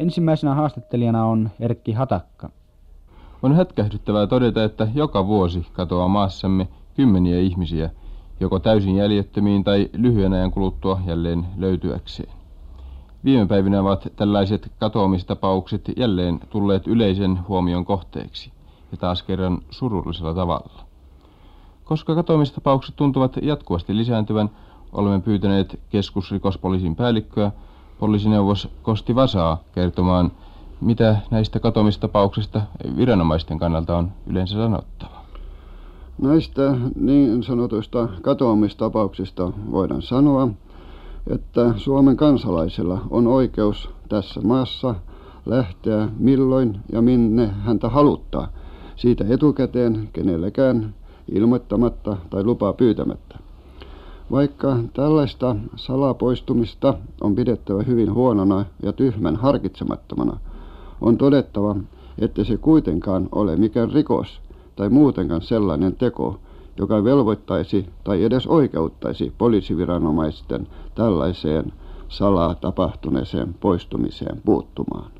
Ensimmäisenä haastattelijana on Erkki Hatakka. On hetkähdyttävää todeta, että joka vuosi katoaa maassamme kymmeniä ihmisiä, joko täysin jäljettömiin tai lyhyen ajan kuluttua jälleen löytyäkseen. Viime päivinä ovat tällaiset katoamistapaukset jälleen tulleet yleisen huomion kohteeksi, ja taas kerran surullisella tavalla. Koska katoamistapaukset tuntuvat jatkuvasti lisääntyvän, olemme pyytäneet keskusrikospoliisin päällikköä, poliisineuvos Kosti Vasaa, kertomaan, mitä näistä katoamistapauksista viranomaisten kannalta on yleensä sanottava. Näistä niin sanotuista katoamistapauksista voidaan sanoa, että Suomen kansalaisella on oikeus tässä maassa lähteä milloin ja minne häntä haluttaa, siitä etukäteen kenellekään ilmoittamatta tai lupaa pyytämättä. Vaikka tällaista salapoistumista on pidettävä hyvin huonona ja tyhmän harkitsemattomana, on todettava, että se kuitenkaan ole mikään rikos tai muutenkaan sellainen teko, joka velvoittaisi tai edes oikeuttaisi poliisiviranomaisten tällaiseen salaa tapahtuneeseen poistumiseen puuttumaan.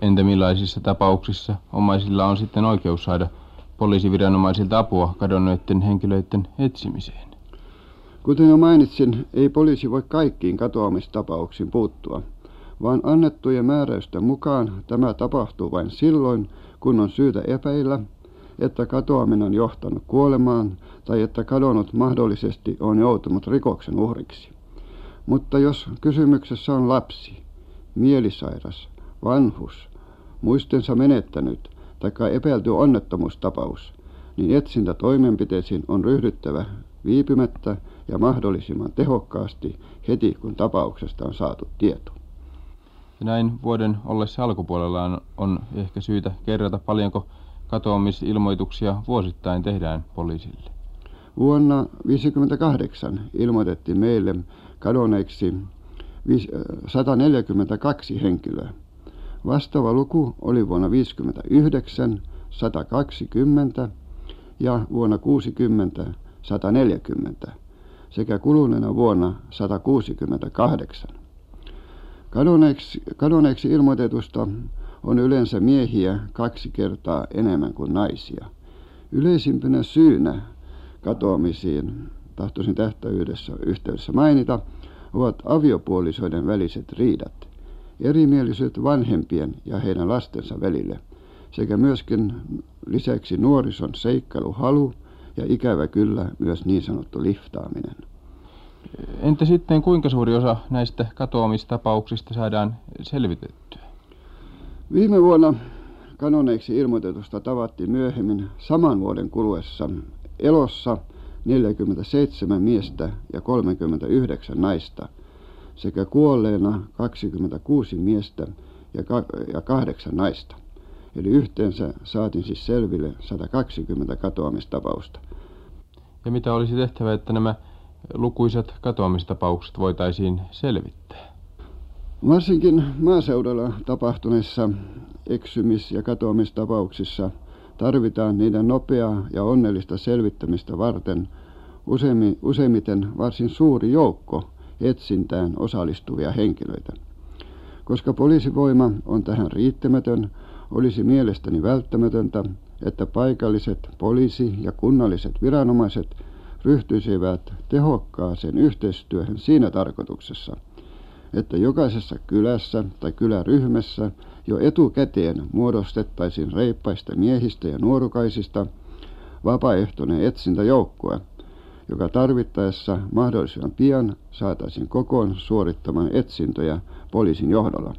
Entä millaisissa tapauksissa omaisilla on sitten oikeus saada poliisiviranomaisilta apua kadonneiden henkilöiden etsimiseen? Kuten jo mainitsin, ei poliisi voi kaikkiin katoamistapauksiin puuttua, vaan annettujen määräysten mukaan tämä tapahtuu vain silloin, kun on syytä epäillä, että katoaminen on johtanut kuolemaan tai että kadonnut mahdollisesti on joutunut rikoksen uhriksi. Mutta jos kysymyksessä on lapsi, mielisairas, vanhus, muistensa menettänyt tai epäilty onnettomuustapaus, niin etsintätoimenpiteisiin on ryhdyttävä viipymättä ja mahdollisimman tehokkaasti heti, kun tapauksesta on saatu tieto. Ja näin vuoden ollessa alkupuolella on, on ehkä syytä kerrata paljonko katoamisilmoituksia vuosittain tehdään poliisille. Vuonna 1958 ilmoitettiin meille kadonneeksi 142 henkilöä. Vastaava luku oli vuonna 1959 120 ja vuonna 60 140 sekä kuluneena vuonna 168. Kadonneeksi, kadonneeksi ilmoitetusta on yleensä miehiä kaksi kertaa enemmän kuin naisia. Yleisimpänä syynä katoamisiin, tahtoisin tähtäyydessä yhteydessä mainita, ovat aviopuolisoiden väliset riidat, erimielisyyt vanhempien ja heidän lastensa välille, sekä myöskin lisäksi nuorison seikkailuhalu ja ikävä kyllä myös niin sanottu liftaaminen. Entä sitten kuinka suuri osa näistä katoamistapauksista saadaan selvitettyä? Viime vuonna kanoneiksi ilmoitetusta tavattiin myöhemmin saman vuoden kuluessa elossa 47 miestä ja 39 naista sekä kuolleena 26 miestä ja, ka- ja 8 naista. Eli yhteensä saatiin siis selville 120 katoamistapausta. Ja mitä olisi tehtävä, että nämä lukuisat katoamistapaukset voitaisiin selvittää? Varsinkin maaseudulla tapahtuneissa eksymis- ja katoamistapauksissa tarvitaan niiden nopeaa ja onnellista selvittämistä varten useimmiten varsin suuri joukko etsintään osallistuvia henkilöitä. Koska poliisivoima on tähän riittämätön, olisi mielestäni välttämätöntä, että paikalliset poliisi- ja kunnalliset viranomaiset ryhtyisivät tehokkaaseen yhteistyöhön siinä tarkoituksessa, että jokaisessa kylässä tai kyläryhmässä jo etukäteen muodostettaisiin reippaista miehistä ja nuorukaisista vapaaehtoinen etsintäjoukkue, joka tarvittaessa mahdollisimman pian saataisiin kokoon suorittamaan etsintöjä poliisin johdolla.